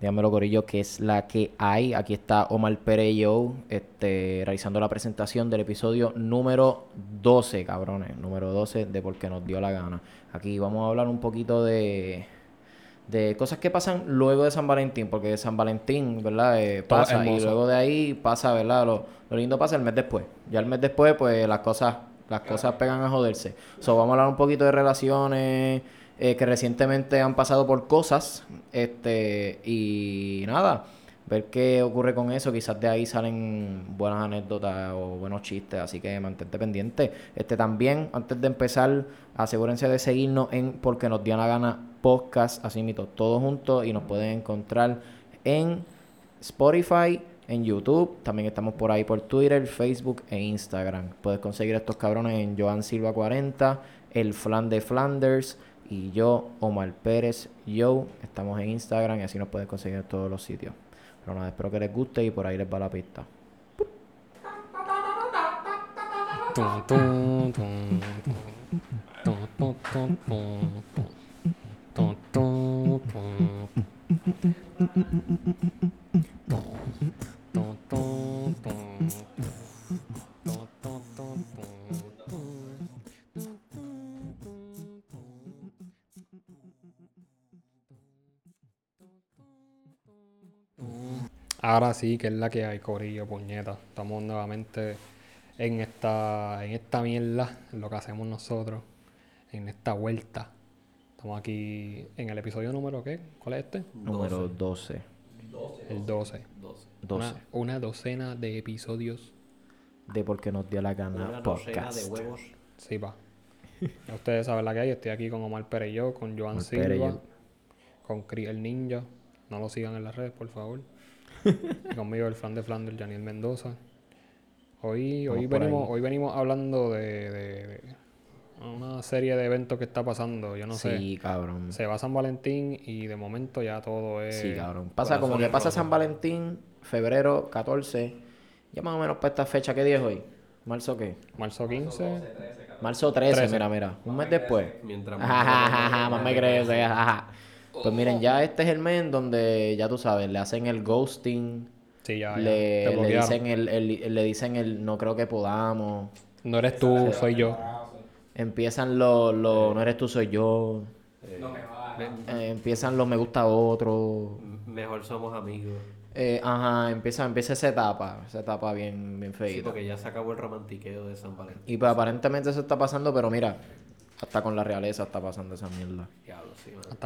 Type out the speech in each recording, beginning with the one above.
Díganmelo, Corillo, que es la que hay. Aquí está Omar Pérez yo, este, realizando la presentación del episodio número 12, cabrones. Número 12 de Porque nos dio la gana. Aquí vamos a hablar un poquito de, de cosas que pasan luego de San Valentín, porque San Valentín, ¿verdad? Eh, pasa y luego de ahí pasa, ¿verdad? Lo, lo, lindo pasa el mes después. Ya el mes después, pues las cosas, las cosas pegan a joderse. So, vamos a hablar un poquito de relaciones eh, que recientemente han pasado por cosas. Este, y nada, ver qué ocurre con eso. Quizás de ahí salen buenas anécdotas o buenos chistes. Así que mantente pendiente. Este también, antes de empezar, asegúrense de seguirnos en Porque nos dio la gana podcast, así mito, todos juntos. Y nos pueden encontrar en Spotify en YouTube. También estamos por ahí por Twitter, Facebook e Instagram. Puedes conseguir estos cabrones en Joan Silva 40, el Flan de Flanders y yo, Omar Pérez, yo, estamos en Instagram y así nos puedes conseguir en todos los sitios. Pero nada, espero que les guste y por ahí les va la pista. Ahora sí, que es la que hay, Corillo, puñeta. Estamos nuevamente en esta, en esta mierda, en lo que hacemos nosotros, en esta vuelta. Estamos aquí en el episodio número, ¿qué? ¿Cuál es este? Número 12. El 12. 12. Una, docena de episodios. De Porque nos dio la gana una podcast. de huevos. Sí, va. ustedes saben la que hay. Estoy aquí con Omar Pereyó, con Joan Silva, con Cris el Ninja. No lo sigan en las redes, por favor. conmigo el fan de Flanders, Janiel Mendoza. Hoy, hoy, venimos, hoy venimos hablando de, una serie de eventos que está pasando. Yo no sé. Sí, cabrón. Se va San Valentín y de momento ya todo es. Sí, cabrón. Pasa como que pasa San Valentín, febrero 14. Ya más o menos para esta fecha. ¿Qué día es hoy? ¿Marzo qué? Marzo 15. Marzo 13, mira, mira. Un mes después. Mientras más me crece. Pues miren, ya este es el mes donde, ya tú sabes, le hacen el ghosting. Sí, ya, Le, le dicen el, el, le dicen el no creo que podamos. No eres tú, soy yo. Empiezan los, lo, no eres tú, soy yo. No me eh, empiezan los me gusta otro. Mejor somos amigos. Eh, ajá, empieza, empieza esa etapa, esa etapa bien, bien feita. Sí, porque ya se acabó el romantiqueo de San Valentín. Y pues aparentemente eso está pasando, pero mira, hasta con la realeza está pasando esa mierda.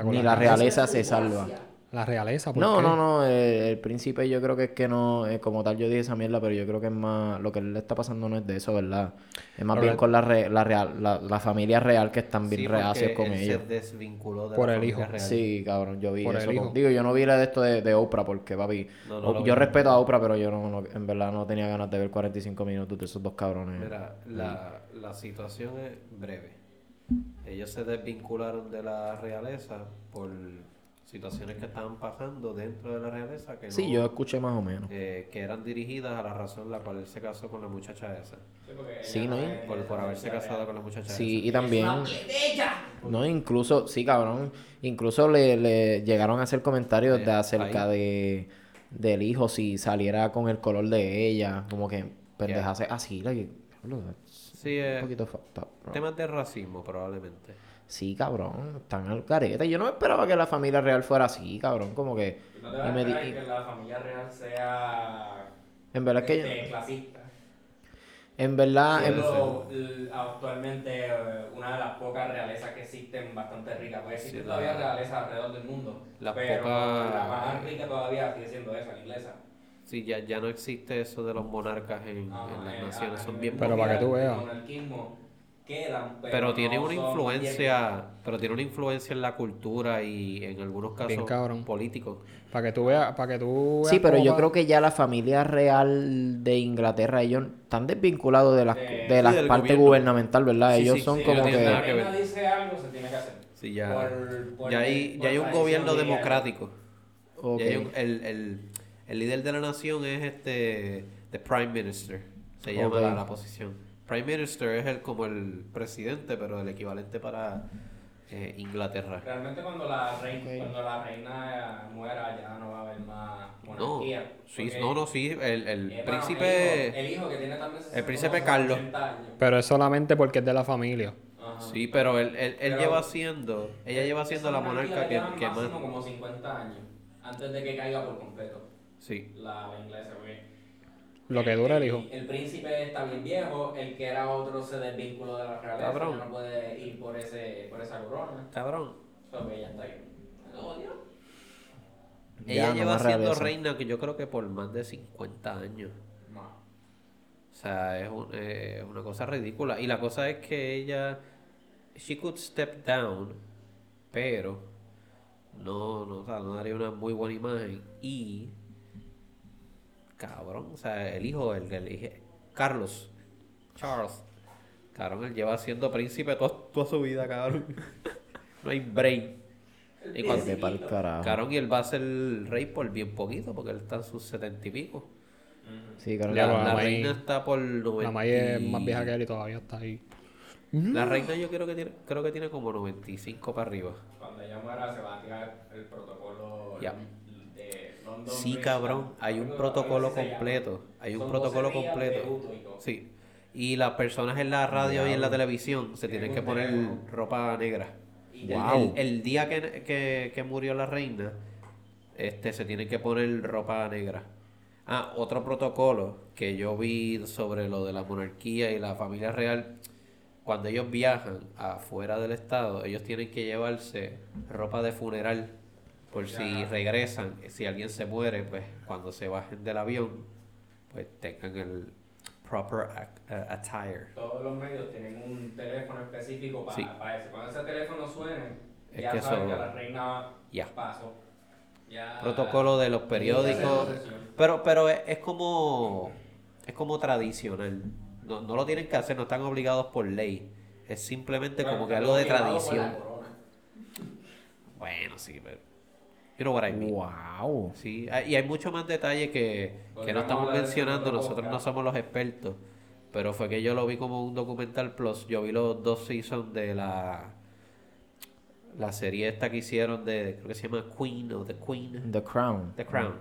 Ni la, realeza, se salva. La realeza, ¿por No, no, no. Eh, el príncipe yo creo que es que no... Eh, como tal yo dije esa mierda, pero yo creo que es más... Lo que le está pasando no es de eso, ¿verdad? Es más bien con la, la, real, la, familia real que están bien reacios con él ellos. se desvinculó de Por el hijo. Sí, cabrón. Yo vi eso. Digo, yo no vi la de esto de, de Oprah porque, papi... yo respeto a Oprah, pero yo no, en verdad no tenía ganas de ver 45 minutos de esos dos cabrones. Mira, la, la situación es breve ellos se desvincularon de la realeza por situaciones que estaban pasando dentro de la realeza que sí yo escuché más o menos. que eran dirigidas a la razón la cual él se casó con la muchacha esa. Sí, no por, por haberse casado con la muchacha sí y también no incluso sí cabrón incluso le, le llegaron a hacer comentarios de acerca de del hijo si saliera con el color de ella como que pendejase así like, Sí, un poquito Temas de racismo, probablemente. Sí, cabrón, están al careta. Yo no esperaba que la familia real fuera así, cabrón. Como que. ¿No te me que la familia real sea. En verdad que. Este, clasista. En verdad. actualmente, eh, una de las pocas realezas que existen bastante ricas. Pues existen todavía realezas alrededor del mundo. La pero la más rica todavía sigue siendo esa, la inglesa. Sí, ya, ya no existe eso de los monarcas en, las eh, naciones, son bien Pero para que tú veas. pero, tiene una influencia, pero tiene una influencia en la cultura y en algunos casos políticos. Para que tú veas, para que tú Sí, pero yo creo que ya la familia real de Inglaterra ellos están desvinculados de la, de la parte gubernamental, ¿verdad? ellos son como que, dice algo, se tiene que hacer. Sí, ya, ya hay, ya hay un gobierno democrático. Ya hay un, el, el el líder de la nación es este, the Prime Minister, se llama la, posición. Prime Minister es el como el presidente, pero el equivalente para eh, Inglaterra. Realmente cuando la, reina, cuando la reina muera ya no va a haber monarquía. No, sí, no, no, sí, el, el príncipe... El hijo, que tiene también El príncipe Carlos. Pero es solamente porque es de la familia. Sí, pero él, él, él lleva siendo, ella lleva siendo la monarca que, que más... como 50 años, antes de que caiga por completo. Sí. La, inglesa, Lo que dura el hijo. El, príncipe está bien viejo, el que era otro se desvinculó de la realeza, Cabrón. no puede ir por, ese, por esa corona. Cabrón. So, ella está ahí. Ella lleva siendo reina que yo creo que por más de 50 años. O sea, es, es una cosa ridícula. Y la cosa es que ella she could step down, pero no, no, o sea, no daría una muy buena imagen. Y, cabrón, o sea, el hijo, el que elige, Carlos, Charles, cabrón, él lleva siendo príncipe toda, toda su vida, cabrón. no hay break. Y cuando, cabrón, y él va a ser rey por bien poquito, porque él está en sus setenta y pico. Sí, claro. La, la, reina está por La Maya es más vieja que él y todavía está ahí. La reina yo creo que tiene, creo que tiene como 95 para arriba. Cuando ella muera se va a tirar el protocolo London Sí, cabrón, hay un protocolo completo. Hay un protocolo completo. Sí. Y las personas en la radio y en la televisión se tienen que poner ropa negra. Wow. El, día que, que, que, murió la reina, este se tienen que poner ropa negra. Ah, otro protocolo que yo vi sobre lo de la monarquía y la familia real cuando ellos viajan afuera del estado, ellos tienen que llevarse ropa de funeral por si regresan, si alguien se muere, pues cuando se bajen del avión, pues tengan el proper uh, attire. Todos los medios tienen un teléfono específico para, eso. Cuando ese teléfono suene, ya saben que la reina ya. pasó. Protocolo de los periódicos. Pero, pero es como es como tradicional. No, no lo tienen que hacer, no están obligados por ley. Es simplemente como que algo de tradición. Bueno, sí, pero. You know what I mean. Wow. Sí, y hay mucho más detalle que, que no estamos mencionando. Nosotros no somos los expertos. Pero fue que yo lo vi como un documental plus. Yo vi los dos seasons de la la serie esta que hicieron de creo que se llama Queen o The Queen. The Crown. The Crown.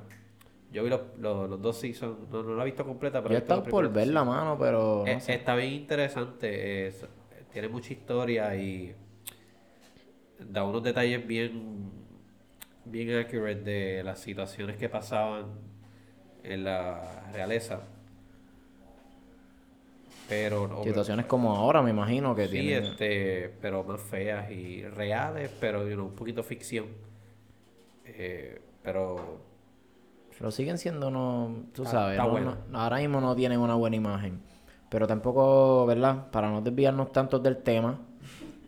Yo vi los, los, dos seasons, no, no, la he visto completa, pero... Yo he estado por ver la mano, pero... Eh, está bien interesante, tiene mucha historia y da unos detalles bien, bien accurate de las situaciones que pasaban en la realeza. Pero situaciones como ahora me imagino que sí, este, pero más feas y reales, pero un poquito ficción. Eh, pero pero siguen siendo no, tú sabes, ahora mismo no tienen una buena imagen. Pero tampoco, ¿verdad? Para no desviarnos tanto del tema.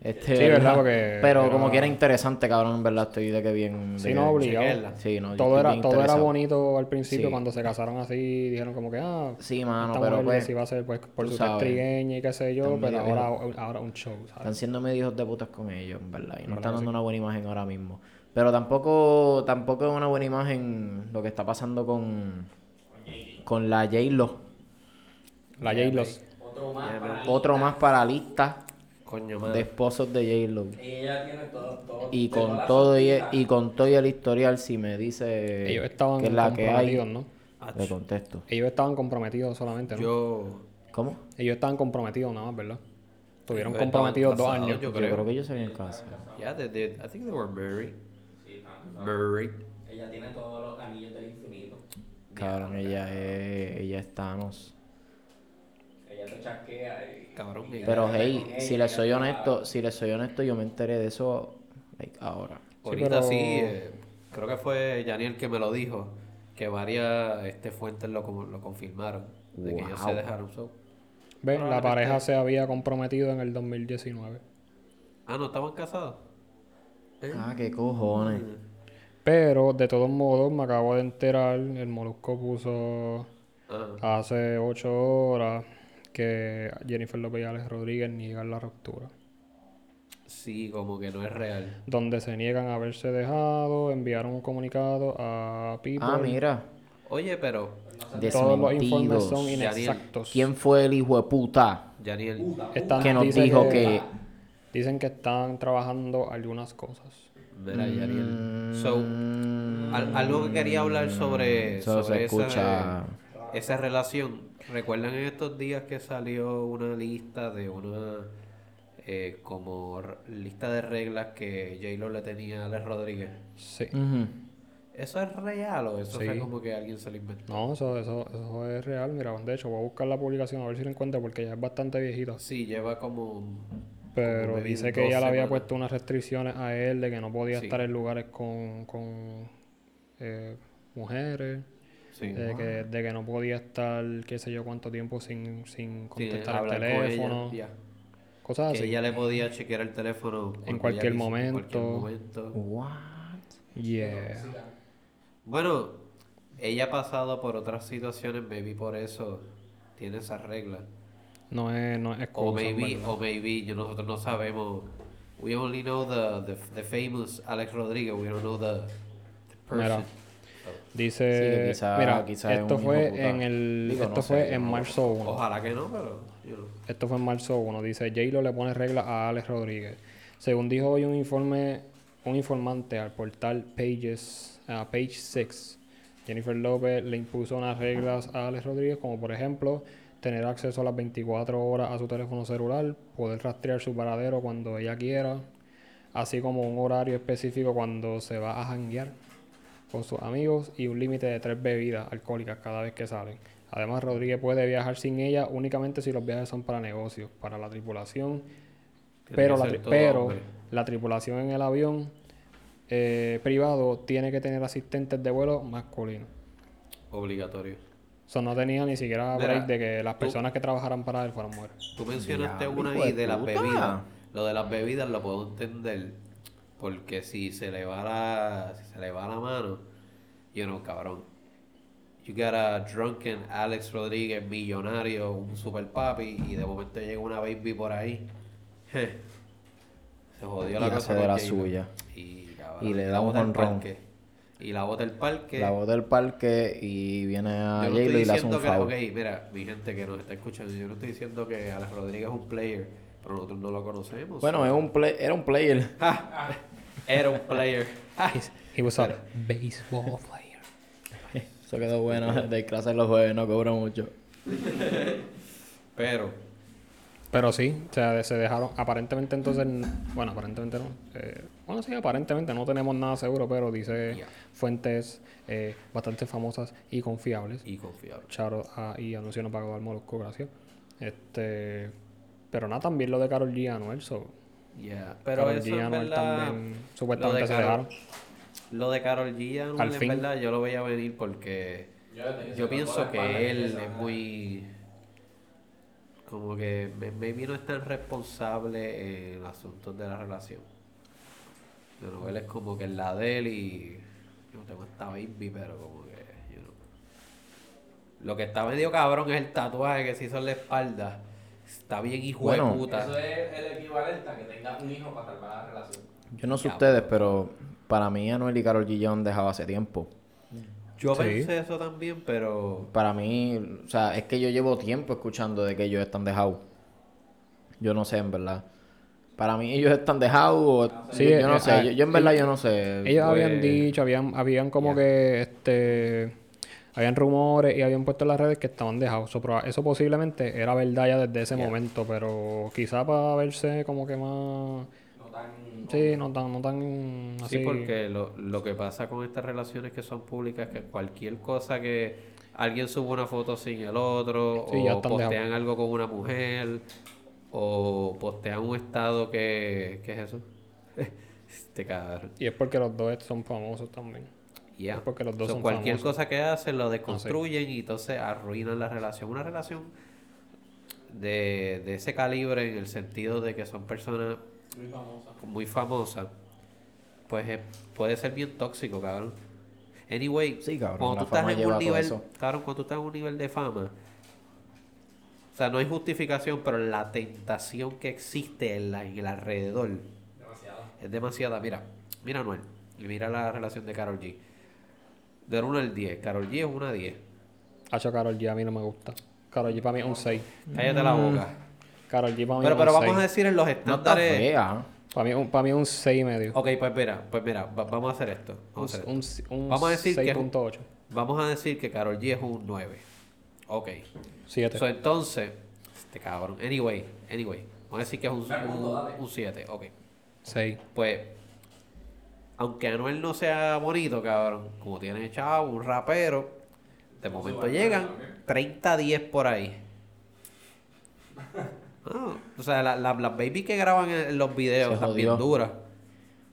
Este, sí, ¿verdad? Porque pero, como que era interesante, cabrón, ¿verdad? Estoy de que bien... Sí, no, obligado. Sí, no, todo era, todo era bonito al principio cuando se casaron así. Dijeron como que, ah... Sí, mano, pero pues... va a ser pues por su trigueña y qué sé yo. pero ahora, ahora un show, ¿sabes? Están siendo medio hijos de putas con ellos, ¿verdad? Y no están dando una buena imagen ahora mismo. Pero tampoco, tampoco es una buena imagen lo que está pasando con, con la J-Lo. La J-Lo. Otro más, para Otro más para lista Coño, de esposos de J-Lo. Ella tiene todo, todo y con todo y, y, con todo el historial, si me dice Ellos estaban que es la que hay, ¿no? le contesto. Ellos estaban comprometidos solamente, ¿no? Yo... ¿Cómo? Ellos estaban comprometidos nada más, ¿verdad? Estuvieron comprometidos dos años. Yo creo. que ellos se habían casado. Yeah, they did. I think they were married. Ella tiene todos los anillos del infinito. Cabrón, ella es, ella es Thanos. Ella te chasquea y... Cabrón, Pero hey, si le soy honesto, si le soy honesto, yo me enteré de eso ahora. Ahorita sí, eh, creo que fue Janiel que me lo dijo, que varias este, fuentes lo, lo confirmaron, de que ellos se dejaron. So. Ven, la pareja se había comprometido en el 2019. Ah, ¿no estaban casados? Ah, qué cojones. Pero de todos modos me acabo de enterar, el Molusco puso hace ocho horas que Jennifer López y Alex Rodríguez niegan la ruptura. Sí, como que no es real. Donde se niegan a haberse dejado, enviaron un comunicado a People. Ah, mira. Oye, pero... Todos los informes son inexactos. ¿Quién fue el hijo de puta? Daniel. que nos dijo que Dicen que están trabajando algunas cosas. Mira, Yariel. So, algo que quería hablar sobre, sobre esa, esa relación. ¿Recuerdan en estos días que salió una lista de una eh, como lista de reglas que J-Lo le tenía a Alex Rodríguez? Sí. ¿Eso es real o eso es como que alguien se lo inventó? No, eso, eso, eso es real. Mira, de hecho, voy a buscar la publicación a ver si lo encuentro porque ya es bastante viejito. Sí, lleva como. Pero dice que ella le había puesto unas restricciones a él de que no podía estar en lugares con, con eh, mujeres. De, que, de que no podía estar, qué sé yo, cuánto tiempo sin, sin contestar el teléfono. Cosas que así. ella le podía chequear el teléfono en cualquier, momento. en cualquier momento. What? Yeah. Bueno, ella ha pasado por otras situaciones, maybe por eso tiene esa regla. No es, no es O maybe, o maybe, nosotros no sabemos. We only know the, the, the famous Alex Rodriguez, we don't know the, person. Mira, dice, mira, esto fue en el, esto fue en marzo 1. Ojalá que no, pero... Esto fue en marzo 1. Dice, J-Lo le pone regla a Alex Rodríguez. Según dijo hoy un informe, un informante al portal Pages a Page 6. Jennifer López le impuso unas reglas a Alex Rodríguez, como por ejemplo tener acceso a las 24 horas a su teléfono celular, poder rastrear su paradero cuando ella quiera, así como un horario específico cuando se va a janguear con sus amigos y un límite de tres bebidas alcohólicas cada vez que salen. Además, Rodríguez puede viajar sin ella únicamente si los viajes son para negocios, para la tripulación, pero, la, pero la tripulación en el avión eh, privado tiene que tener asistentes de vuelo masculinos. Obligatorio. Eso no tenía ni siquiera break de que las personas que trabajaran para él fueran mujeres. Tú mencionaste una ahí de, las bebidas. Lo de las bebidas lo puedo entender. Porque si se le va la, si se le va la mano, you know, cabrón. You got a drunken Alex Rodríguez, millonario, un super papi, y de momento llega una baby por ahí. se jodió la cosa. de la suya. Y y le da un honrón. Y la bota del parque. La bota del parque y viene a j y le hace un foul. Ok, mira, mi gente que nos está escuchando, yo no estoy diciendo que Alex Rodríguez es un player, pero nosotros no lo conocemos. Bueno, es un play, era un player. era un player. He was a baseball player. Eso quedó bueno. De clase los jueves no cobra mucho. pero pero sí, o sea, se dejaron. Aparentemente, entonces. Bueno, aparentemente no. Eh, bueno, sí, aparentemente no tenemos nada seguro, pero dice fuentes eh, bastante famosas y confiables. Y confiables. Charo ah, y anunció no pagó al Molusco, gracias. Este. Pero nada, también lo de Carol G. Anuel, so. Yeah. Pero Karol eso G. Anuel también. Supuestamente se dejaron. Lo de Carol G. Anuel, Al en fin. verdad, yo lo veía venir porque. Yo pienso que él es muy como que maybe no es tan responsable en asuntos de la relación. Pero él es como que el la de él y yo tengo esta baby, pero como que, you know. Lo que está medio cabrón es el tatuaje que se hizo en la espalda. Está bien hijo de puta. Eso es el equivalente a que tengas un hijo para salvar la relación. Yo no sé ustedes, pero para mí Anuel y Carol G. dejaba hace tiempo. Yo pensé eso también, pero... Para mí, o sea, es que yo llevo tiempo escuchando de que ellos están dejados. Yo no sé, en verdad. Para mí ellos están dejados o... Sí, yo, no eh, sé. Yo, en verdad yo no sé. Ellos habían pues, dicho, habían, habían como que, este... Habían rumores y habían puesto en las redes que estaban dejados. Eso, posiblemente era verdad ya desde ese momento, pero quizá para verse como que más Sí, no tan, no tan así. Sí, porque lo, lo que pasa con estas relaciones que son públicas es que cualquier cosa que alguien sube una foto sin el otro, o postean algo con una mujer, o postean un estado que... ¿Qué es eso? este cabrón. Y es porque los dos son famosos también. Ya. Es porque los dos son cualquier cosa que hacen lo desconstruyen y entonces arruinan la relación. Una relación de, de ese calibre en el sentido de que son personas muy famosa. Muy famosa. Pues eh, puede ser bien tóxico, cabrón. Anyway, sí, cabrón, cuando tú estás en un nivel, cabrón, cuando tú estás en un nivel de fama, o sea, no hay justificación, pero la tentación que existe en, la, en el alrededor es demasiada. Mira, mira Noel, y mira la relación de Carol G. De 1 al 10, Carol G es una 10. Hacho Carol G a mí no me gusta. Carol G para mí es un 6. Cállate la boca. Karol G Pero, pero vamos a decir en los estándares. Para mí, un- para mí un 6 y medio. Ok, pues mira, pues mira, va- vamos a hacer esto. Vamos a, hacer Un, esto. un, un Vamos a decir que es un- 6.8. vamos a decir que Carol G es un 9. Ok. 7. So, entonces, este cabrón. Anyway, anyway. Vamos a decir que es un, dale. un, 7. Ok. 6. Pues, aunque Anuel no sea bonito, cabrón, como tiene chavo, un rapero, de momento llegan 30-10 por ahí. Ah, o sea, la- la- las baby que graban en, los videos Se están bien jodió. duras.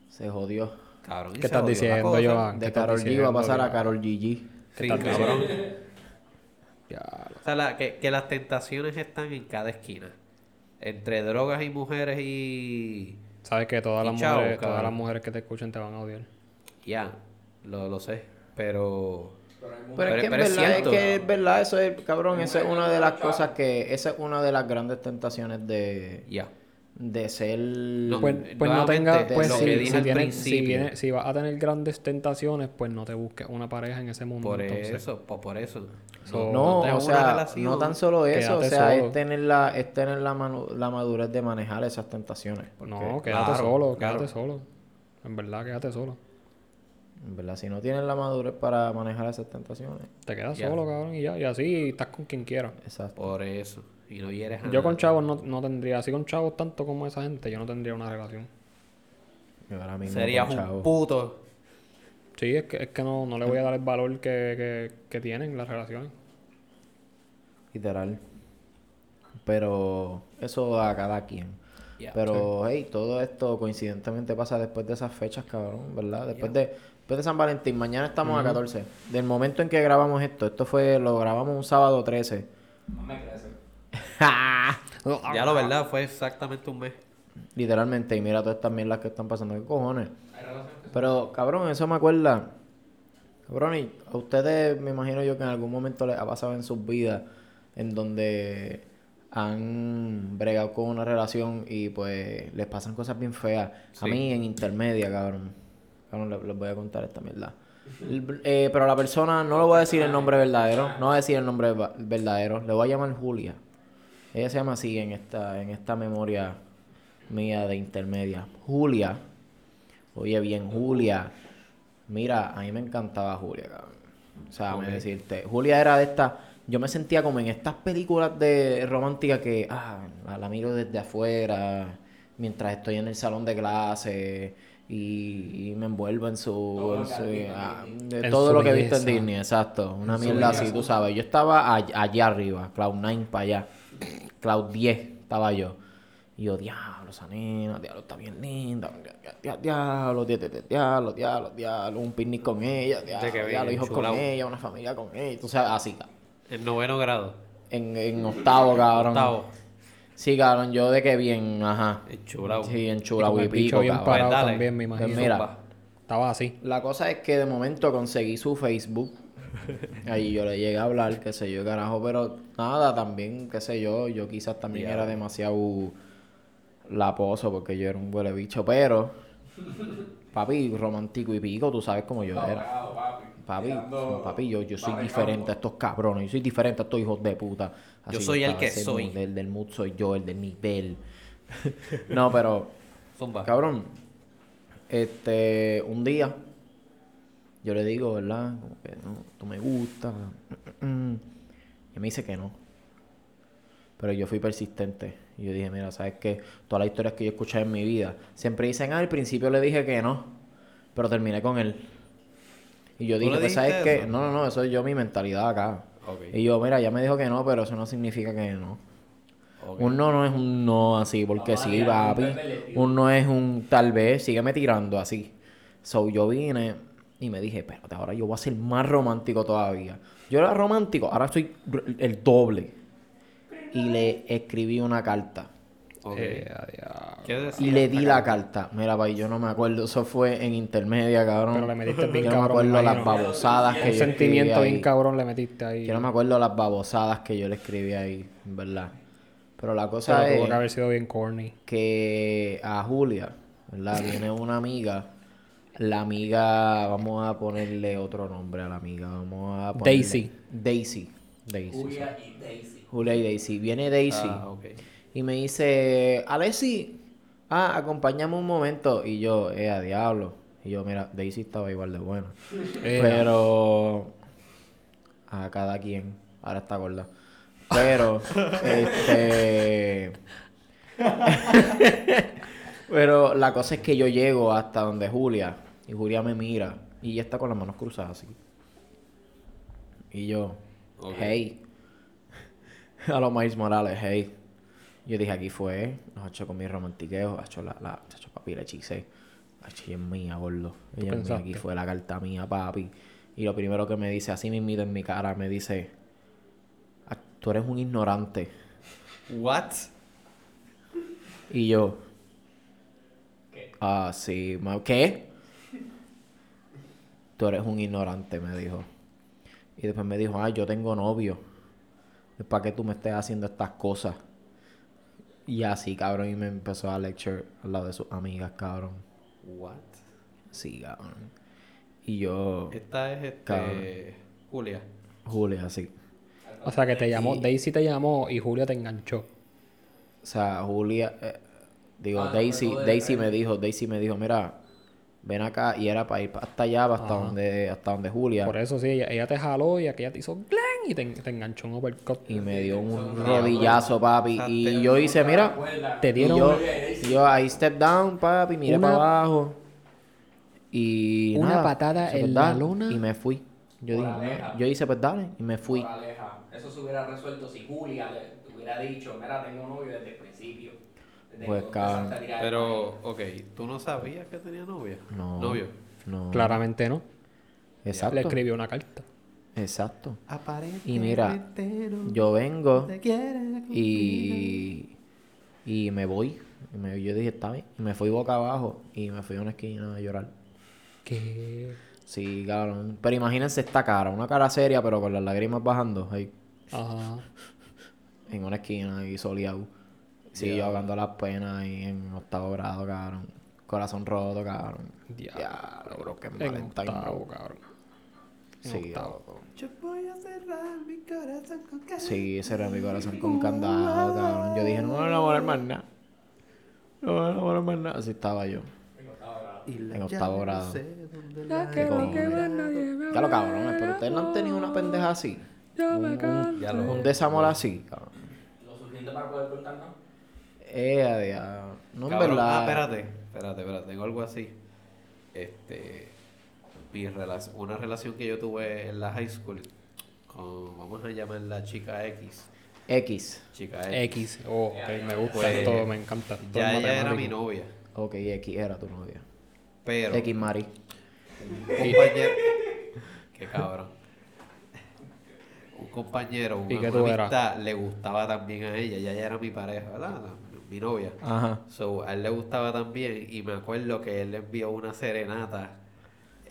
Se jodió. Cabrón, y ¿Qué se estás jodió la diciendo, cosa. Joan? ¿Qué De estás Carol G va a diciendo, pasar a Joan? Carol GG. Sí, cabrón. Ya, O sea, la- que, que las tentaciones están en cada esquina. Entre drogas y mujeres y... Sabes que todas las chao, mujeres, todas las mujeres que te escuchen te van a odiar. Ya, lo, lo sé. Pero... Pero es que en verdad, es, que es verdad, eso es, cabrón, esa es una de las cosas que, esa es una de las grandes tentaciones de, Ya. De ser... No, Pues, pues no tenga, pues lo si, que si dije al tienes- si, principio. viene- si vas a tener grandes tentaciones, pues no te busques una pareja en ese mundo. Por entonces. eso, po- por eso. So, No, o sea, relación, no tan solo eso, o sea, solo. es tener, la, es tener la, manu- la madurez de manejar esas tentaciones. porque, No, quédate claro, solo, claro. quédate solo. En verdad, quédate solo. En verdad, si no tienes la madurez para manejar esas tentaciones. Te quedas Ya. solo, cabrón, y ya. Y así estás con quien quiera. Exacto. Por eso. Y no hieres a Yo con chavos no, no tendría, así con chavos tanto como esa gente, yo no tendría una relación. Yo ahora mismo Serías con un puto. Sí, es que, es que no, no le voy a dar el valor que, que, que tienen las relaciones. Literal. Pero eso a cada quien. Pero, hey, todo esto coincidentemente pasa después de esas fechas, cabrón, ¿verdad? Después, de, después de San Valentín. Mañana estamos a 14. Del momento en que grabamos esto, esto fue, lo grabamos un sábado 13. No me crece. Ya lo verdad, fue exactamente un mes. Literalmente, y mira todas estas mierdas que están pasando. ¿Qué cojones? Pero, cabrón, eso me acuerda. Cabrón, y a ustedes me imagino yo que en algún momento les ha pasado en sus vidas en donde han bregado con una relación y pues les pasan cosas bien feas. A Sí. mí en intermedia, cabrón. Cabrón, les, les voy a contar esta mierda. Eh, pero la persona, no le voy a decir el nombre verdadero, no voy a decir el nombre verdadero, le voy a llamar Julia. Ella se llama así en esta, en esta memoria mía de intermedia. Julia. Oye, bien, Julia. Mira, a mí me encantaba Julia, cabrón. O sea, me decirte. Julia era de estas. Yo me sentía como en estas películas de romántica que, ah, la, la miro desde afuera, mientras estoy en el salón de clase y, y me envuelvo en su. Todo en lo que su- ah, Disney. de En todo su lo que he visto en. Disney, exacto. Una mierda así, tú sabes. Yo estaba all- allá arriba, Cloud 9 para allá. Cloud 10 estaba yo. Y yo, diablo, esa nena, diablo, está bien linda. dia- dia- Diablo, dia- dia- dia- diablo, diablo, diablo, un picnic con ella, diablo, diablo, hijos con ella, una familia con ella. Sabes, así. En noveno grado. En, en octavo, cabrón. Octavo. Sí, cabrón, yo de que bien, ajá. Enchulado. Sí, en Y y pico, bien cabrón. parado Pues dale. también, me imagino. Pues mira. Zumba. Estaba así. La cosa es que de momento conseguí su Facebook. Ahí yo le llegué a hablar, qué sé yo, carajo, pero nada, también, qué sé yo, yo quizás también era demasiado laposo porque yo era un huele bicho, pero papi, romántico y pico, tú sabes cómo yo era. Papi. Papi, yo, yo soy diferente a estos cabrones, yo soy diferente a estos hijos de puta. Yo soy el que soy. El del mood soy yo, el del nivel. no, pero Zumba. Cabrón, este, un día, yo le digo, ¿verdad? Como que, no, tú me gusta. Y me dice que no. Pero yo fui persistente. Y yo dije, mira, ¿sabes qué? Todas las historias que yo escuché en mi vida, siempre dicen, ah, al principio le dije que no. Pero terminé con él. Y yo ¿Tú dije, pues, ¿sabes qué? No, no, no, eso es yo mi mentalidad acá. Y yo, mira, ya me dijo que no, pero eso no significa que no. Ok. Un no no es un no así, porque Vamos a sí, papi. Un no es un tal vez, sígueme tirando así. So yo vine y me dije, espérate, ahora yo voy a ser más romántico todavía. Yo era romántico, ahora soy el doble. Y le escribí una carta. Ok. Eh, adiós. ¿Qué decía Y le di la carta? Mira, pa, yo no me acuerdo, eso fue en intermedia, cabrón. Pero le metiste bien yo no me cabrón, me acuerdo las babosadas que Un yo escribí sentimiento bien ahí. cabrón le metiste ahí. Yo no me acuerdo las babosadas que yo le escribí ahí, en verdad. Pero la cosa Pero es tuvo que haber sido bien corny. que a Julia, ¿verdad? Viene una amiga. La amiga, vamos a ponerle otro nombre a la amiga. Vamos a ponerle... Daisy. Daisy. Daisy. Julia y Daisy. Julia y Daisy. Viene Daisy Ah, y me dice, Alessi, ah, acompáñame un momento. Y yo, eh, a diablo. Y yo, mira, Daisy estaba igual de buena. Eh, Pero. A cada quien. Ahora está gorda. Pero, este. Pero la cosa es que yo llego hasta donde Julia. Y Julia me mira. Y ella está con las manos cruzadas así. Y yo, hey. A los Miles Morales, hey. Yo dije, aquí fue. Nos ha hecho con mi romantiqueo. Ha hecho la, la, ha hecho papi, la hechicé. Ha hecho, ella es mía, gordo. Ella es mía, aquí fue la carta mía, papi. Y lo primero que me dice, así mismito en mi cara, me dice, "Ah, tú eres un ignorante. What? Y yo, ¿Qué? ah, sí, ma- ¿qué? Tú eres un ignorante, me dijo. Y después me dijo, ah, yo tengo novio. Es para que tú me estés haciendo estas cosas. Y así, cabrón, y me empezó a lecture al lado de sus amigas, cabrón. What? Sí, cabrón. Y yo, Esta es este. Cabrón. Julia. Julia, así. O sea, que te llamó, Daisy te llamó y Julia te enganchó. O sea, Julia, eh, digo, Ah, no, Daisy, Daisy me dijo, Daisy me dijo, mira, ven acá, y era para ir hasta allá, hasta Ajá. donde, hasta donde Julia. Por eso sí, ella, ella te jaló y aquella te hizo glen y te, te enganchó un uppercut. Y me dio un Son- rodillazo, papi. Y yo hice, mira, Te y dieron yo, y yo ahí step down, papi, miré Una- para abajo. Y Una nada, patada en pues, la luna. Y me fui. Yo dije, aleja. no, yo hice, pues dale, y me fui. Eso se hubiera resuelto si Julia le te hubiera dicho, mira, tengo novio desde el principio. Pues, cabrón. Pero, ok, ¿tú no sabías que tenía novia? No. Novio. No. Claramente no. Exacto. Le escribió una carta. Exacto. Y mira, yo vengo y, y me voy. Y me- yo dije, está bien. Y me fui boca abajo y me fui a una esquina a llorar. Que... Sí, cabrón. Pero imagínense esta cara, una cara seria, pero con las lágrimas bajando ahí Ajá. en una esquina ahí soleado. Sí, yo ahogando las penas ahí en octavo grado, cabrón. Corazón roto, cabrón. Diablo. Diablo, bro, que En octavo, bro. cabrón. En Sí, octavo. Yo voy a cerrar mi corazón con candado. Sí, era mi corazón con candado, cabrón. Yo dije, no me voy a enamorar más nada. No me voy a enamorar más nada. Así estaba yo. Y En octavo llave no grado. sé dónde la ¿Qué cojones? Ya lo cabrones, pero ustedes no han tenido una pendeja así. Un, un- Ya lo- un desamor así, cabrón. Lo suficiente para poder cortarnos. Eh, No, en Cabrón, verdad. Ah, espérate, espérate, espérate, tengo algo así. Este, mi rela- una relación que yo tuve en la high school con, vamos a llamarla chica X. X. Chica X. X. Oh, ok, me gusta Pues, todo, me encanta. todo Ya el ella era mi novia, Ok, X era tu novia. pero X Mari. un compañero, qué cabrón. Un compañero, ¿Y una eras? amistad, le gustaba también a ella, ya ella era mi pareja, ¿verdad? Mi novia. Ajá. So, a él le gustaba también y me acuerdo que él le envió una serenata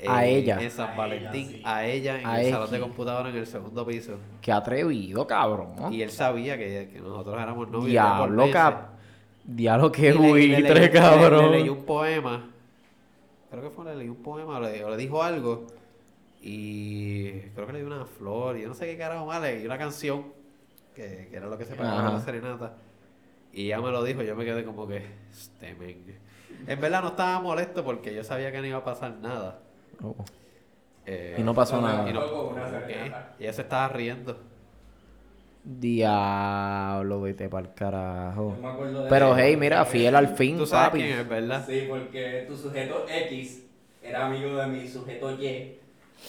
A en- ella. en San Valentín, a ella en A el X. salón de computadora en el segundo piso. Qué atrevido, cabrón. Y él sabía que, que nosotros éramos novios. Diablo, cap. Diablo, qué buitre, leyó- le- cabrón. Le, leyó un poema. Creo que fue, le leyó un poema o le, o le dijo algo. Y creo que le dio una flor. Y yo no sé qué carajo más. Le dio una canción. Que, que era lo que se pagaba la serenata. Y ya me lo dijo. Yo me quedé como que. Este men. En verdad no estaba molesto porque yo sabía que no iba a pasar nada. Oh. Eh, Y no pasó No, nada. y no-. Y ella se estaba riendo. Diablo, vete carajo. Yo me acuerdo de Pero hey, mira, fiel al fin, Tú sabes papi. quién es, ¿verdad? Sí, porque tu sujeto X era amigo de mi sujeto Y.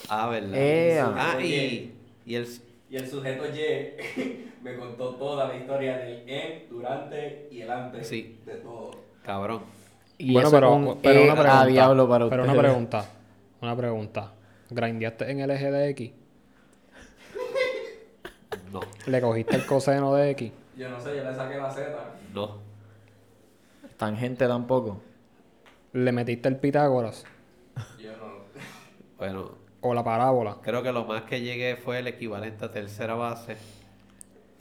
Ah, ¿verdad? Ea. Ah, y, y el, Y el sujeto Y me contó toda la historia del en, durante y el antes Sí. de todo. cabrón. Y bueno, eso pero, es un pero eh una pregunta. a diablo para pero una pregunta. Una pregunta. ¿Grindeaste en el eje de X? No, ¿Le cogiste el coseno de X? Yo no sé, yo le saqué la Z. no. Tangente tampoco. ¿Le metiste el Pitágoras? Yo no. Bueno, ¿O la parábola? creo que lo más que llegué fue el equivalente a tercera base.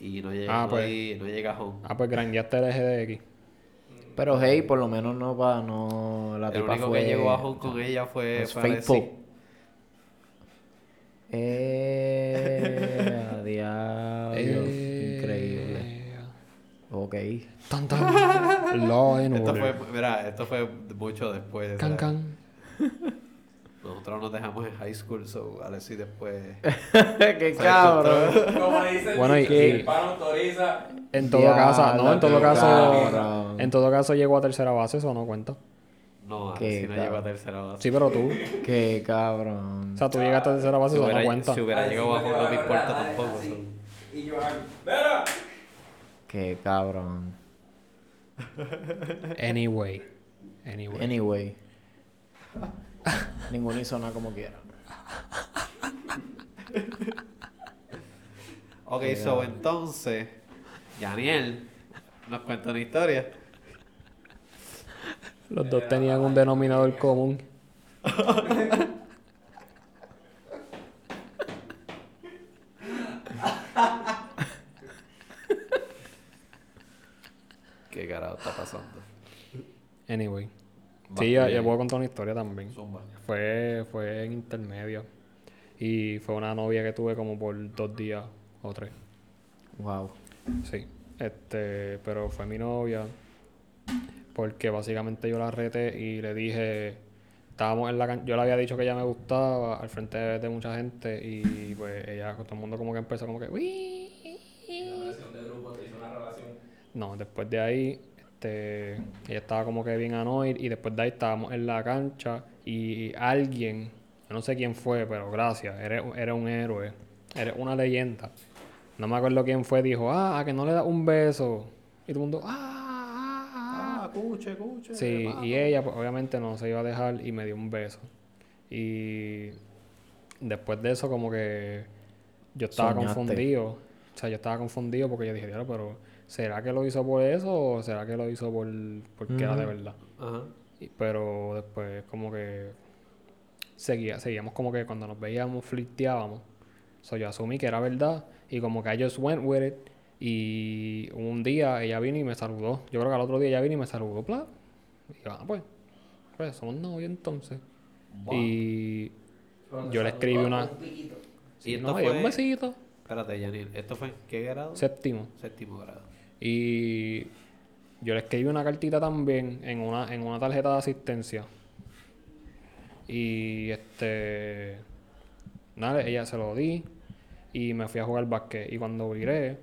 Y no llegué, Ah, no, pues. no llegué a home. Ah, pues grindeaste el eje de X. Pero hey, por lo menos no va, no la El tipa único fue que llegó a home con ella fue, faithful. Eh, diablo, Eh, increíble. Ok. Tan, tan. Law and Esto order. fue, mira, esto fue mucho después. Can, can. Nosotros nos dejamos en high school, so Alexis después. ¡Qué cabrón! Como dice Bueno, y- el y- el pan autoriza. En todo caso, no, en todo caso, cabrón. en todo caso llegó a tercera base, eso no cuenta. No, Alexis no llegó a tercera base. Sí, pero tú. ¡Qué cabrón! O sea, tú llegaste a tercera base, si eso no cuenta. si hubiera llegado bajo, no me importa tampoco. Y yo, ¡Mira! ¡Qué cabrón! Anyway. Anyway. Anyway. Ninguno hizo nada como quiera. Ok, so entonces, Daniel nos cuenta una historia. Los dos tenían un denominador común. ¿Qué carajo está pasando? Anyway. Sí, ya, bien. ya puedo contar una historia también. Zumba. Fue, fue en intermedio. Y fue una novia que tuve como por dos días o tres. Wow. Sí. Este, pero fue mi novia. Porque básicamente yo la reté y le dije. Estábamos en la can- Yo le había dicho que ella me gustaba al frente de, de mucha gente. Y pues ella, todo el mundo como que empezó como que. "Uy". Una presión de grupo te hizo una relación. No, después de ahí, este, ella estaba como que bien annoyed y después de ahí estábamos en la cancha y alguien, yo no sé quién fue, pero gracias, eres, era un héroe, eres una leyenda. No me acuerdo quién fue, dijo, ah, a que no le das un beso. Y todo el mundo, ah, ah, ah. Ah, cuche, cuche. Sí, hermano. y ella pues, obviamente no se iba a dejar y me dio un beso. Y después de eso como que yo estaba Soñaste. confundido. O sea, yo estaba confundido porque yo dije, "Diablo, pero ¿será que lo hizo por eso o será que lo hizo por porque era de verdad? Ajá. Y- pero después como que seguía, seguíamos como que cuando nos veíamos flirteábamos. So, yo asumí que era verdad y como que I just went with it. Y un día ella vino y me saludó. Yo creo que al otro día ella vino y me saludó, pla. Y yo, ah, pues, pues somos novios entonces. Y yo le escribí una... Y Sí, esto no, dio un fue- besito. Espérate, Janil, ¿esto fue en qué grado? Séptimo. Séptimo grado. Y yo le escribí una cartita también en una, en una tarjeta de asistencia. Y este. Nada, ella se lo di. Y me fui a jugar básquet. Y cuando viré,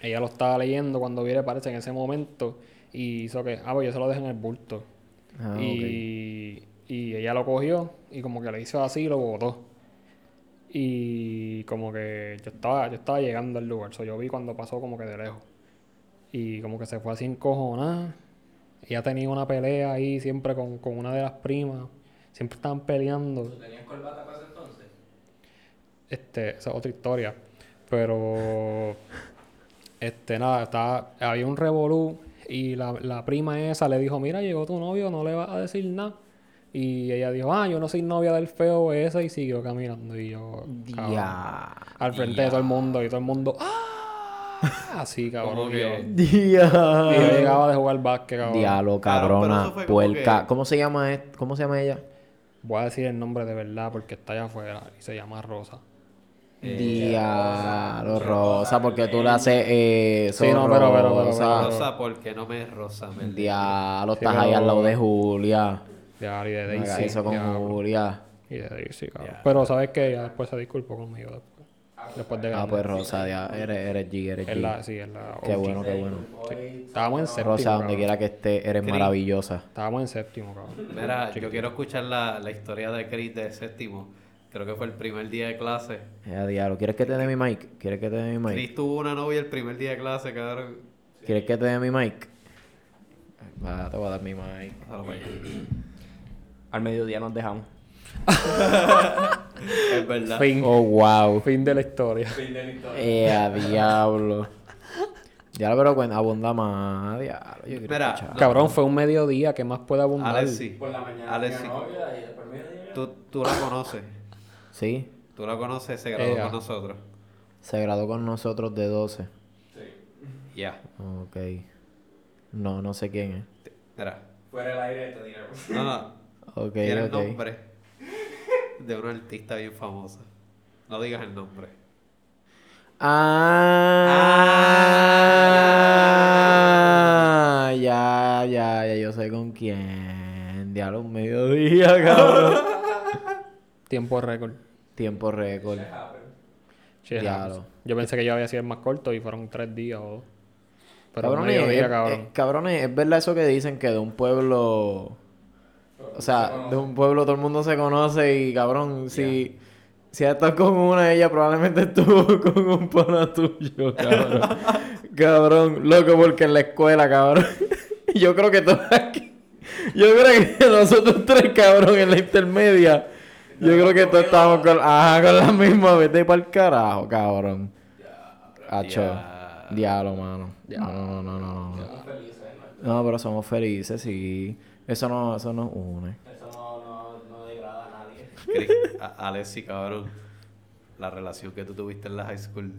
ella lo estaba leyendo. Cuando viré, parece en ese momento. Y hizo que, ah, pues yo se lo dejé en el bulto. Ah, y, y ella lo cogió. Y como que le hizo así y lo botó. Y como que yo estaba, yo estaba llegando al lugar. So, yo vi cuando pasó como que de lejos. Y como que se fue así encojonada. Ella tenía una pelea ahí siempre con, con una de las primas. Siempre estaban peleando. ¿Tú tenías corbata para ese entonces? Este, esa es otra historia. Pero, este, nada, estaba, había un revolú y la, la prima esa le dijo, mira, llegó tu novio, no le vas a decir nada. Y ella dijo, ah, yo no soy novia del feo ese y siguió caminando. Y yo, cabrón, al frente de todo el mundo y todo el mundo, ¡ah! Así, cabrón. Y yo- que- Dia. y yo llegaba de jugar básquet, cabrón. Diablo, Claro, cabrona, como puerca. que- ¿Cómo se llama est- ¿Cómo se llama ella? Voy a decir el nombre de verdad porque está allá afuera y se llama Rosa. Diablo, Rosa, porque tú le haces eh, Sí, no, pero- pero- pero- Rosa. pero- Rosa, porque no me es rosa, me Diablo, Sí, estás ahí pero- al lado de Julia. De Ari de Daisy. eso con diablo. Julia. Y de Daisy, cabrón. Pero sabes que ella después se disculpó conmigo después. Después de Ah, ganar. pues Rosa, ya, eres, eres G, eres Es la, G. sí, es la Qué bueno, qué bueno. Estábamos en séptimo. Rosa, donde cabrón. quiera que esté, eres maravillosa. Estábamos en séptimo, cabrón. Mira, yo quiero escuchar la, la historia de Chris de séptimo. Creo que fue el primer día de clase. Ya, diablo. ¿Quieres que te dé mi mic? ¿Quieres que te dé mi mic? Chris tuvo una novia el primer día de clase, cabrón. ¿Quieres que te dé mi mic? Va, te voy a dar mi mic. Al mediodía nos dejamos. Es verdad. Fin. Oh, wow. Fin de la historia. Fin de la historia. Eh, a diablo. Diablo, pero cuenta, abunda más. Diablo, yo no. Cabrón, fue un mediodía. ¿Qué más puede abundar? Alexi, Por la mañana Alexi, tenía novia y después mediodía. tú, tú la conoces. Sí, Tú la conoces, se graduó Ella. con nosotros. se graduó con nosotros de 12. Sí. Ya. Ok. No, no sé quién es. Mira. Fuera del aire te diré. No, no. Ok, Tiene el ok. nombre de un artista bien famosa. No digas el nombre. Ah, ah ya, ya, ya, yo sé con quién. Diablo, un mediodía, cabrón. Tiempo récord. Tiempo récord. Diablo. Yo pensé que yo había sido más corto y fueron tres días o dos. Cabrones, mediodía, cabrón. cabrones, es verdad eso que dicen que de un pueblo o sea, de un pueblo todo el mundo se conoce y cabrón, si. Si estás con una de ellas, probablemente estuvo con un pana tuyo, cabrón. cabrón, loco, porque en la escuela, cabrón. Yo creo que todos aquí. Yo creo que nosotros tres, cabrón, en la intermedia. Yo creo que todos estábamos con, ajá, con la misma. Vete para el carajo, cabrón. Hacho. Diablo, mano. No, no, no, no, no. no. No, pero somos felices, sí. Eso no, eso nos une. Eso no, no, no degrada a nadie. Alexi, cabrón. La relación que tú tuviste en la high school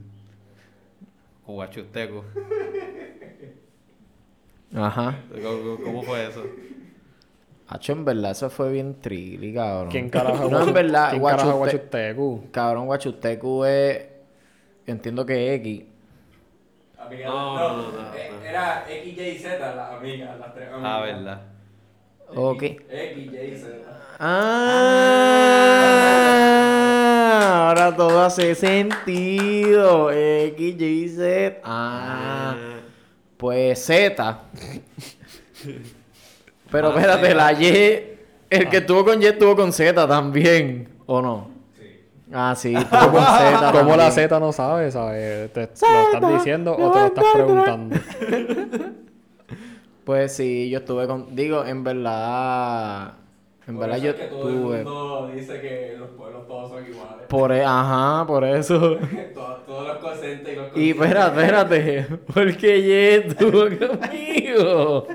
con Guachusteco. Ajá. ¿Cómo, cómo fue eso? Hacho, en verdad, eso fue bien trilly, cabrón. ¿Quién carajo No, en verdad, ¿Quién carajo es Guachuste- Guachustecu? Cabrón, Guachutecu es... Entiendo que es X. Amiga, No, no, no, no, eh, no. Era X, Y, Z, las amigas, las tres amigas. Ah, verdad. Ok. X, Y, Z. Ah, ahora todo hace sentido. X, Y, Z. Ah, pues Z. Pero Ah, espérate, sí. la Y. El que estuvo con Y estuvo con Z también. ¿O no? Ah, sí. ¿Cómo la. Z no sabe, sabes? ¿Te lo estás diciendo o te lo estás preguntando? Pues sí, yo estuve con. Digo, en verdad. En Por verdad eso yo es que todo el estuve. mundo dice que los pueblos todos son iguales. Por, e- ajá, por eso. todos, todos los conscientes y los Y conscientes. espérate, espérate. Porque Y estuvo conmigo.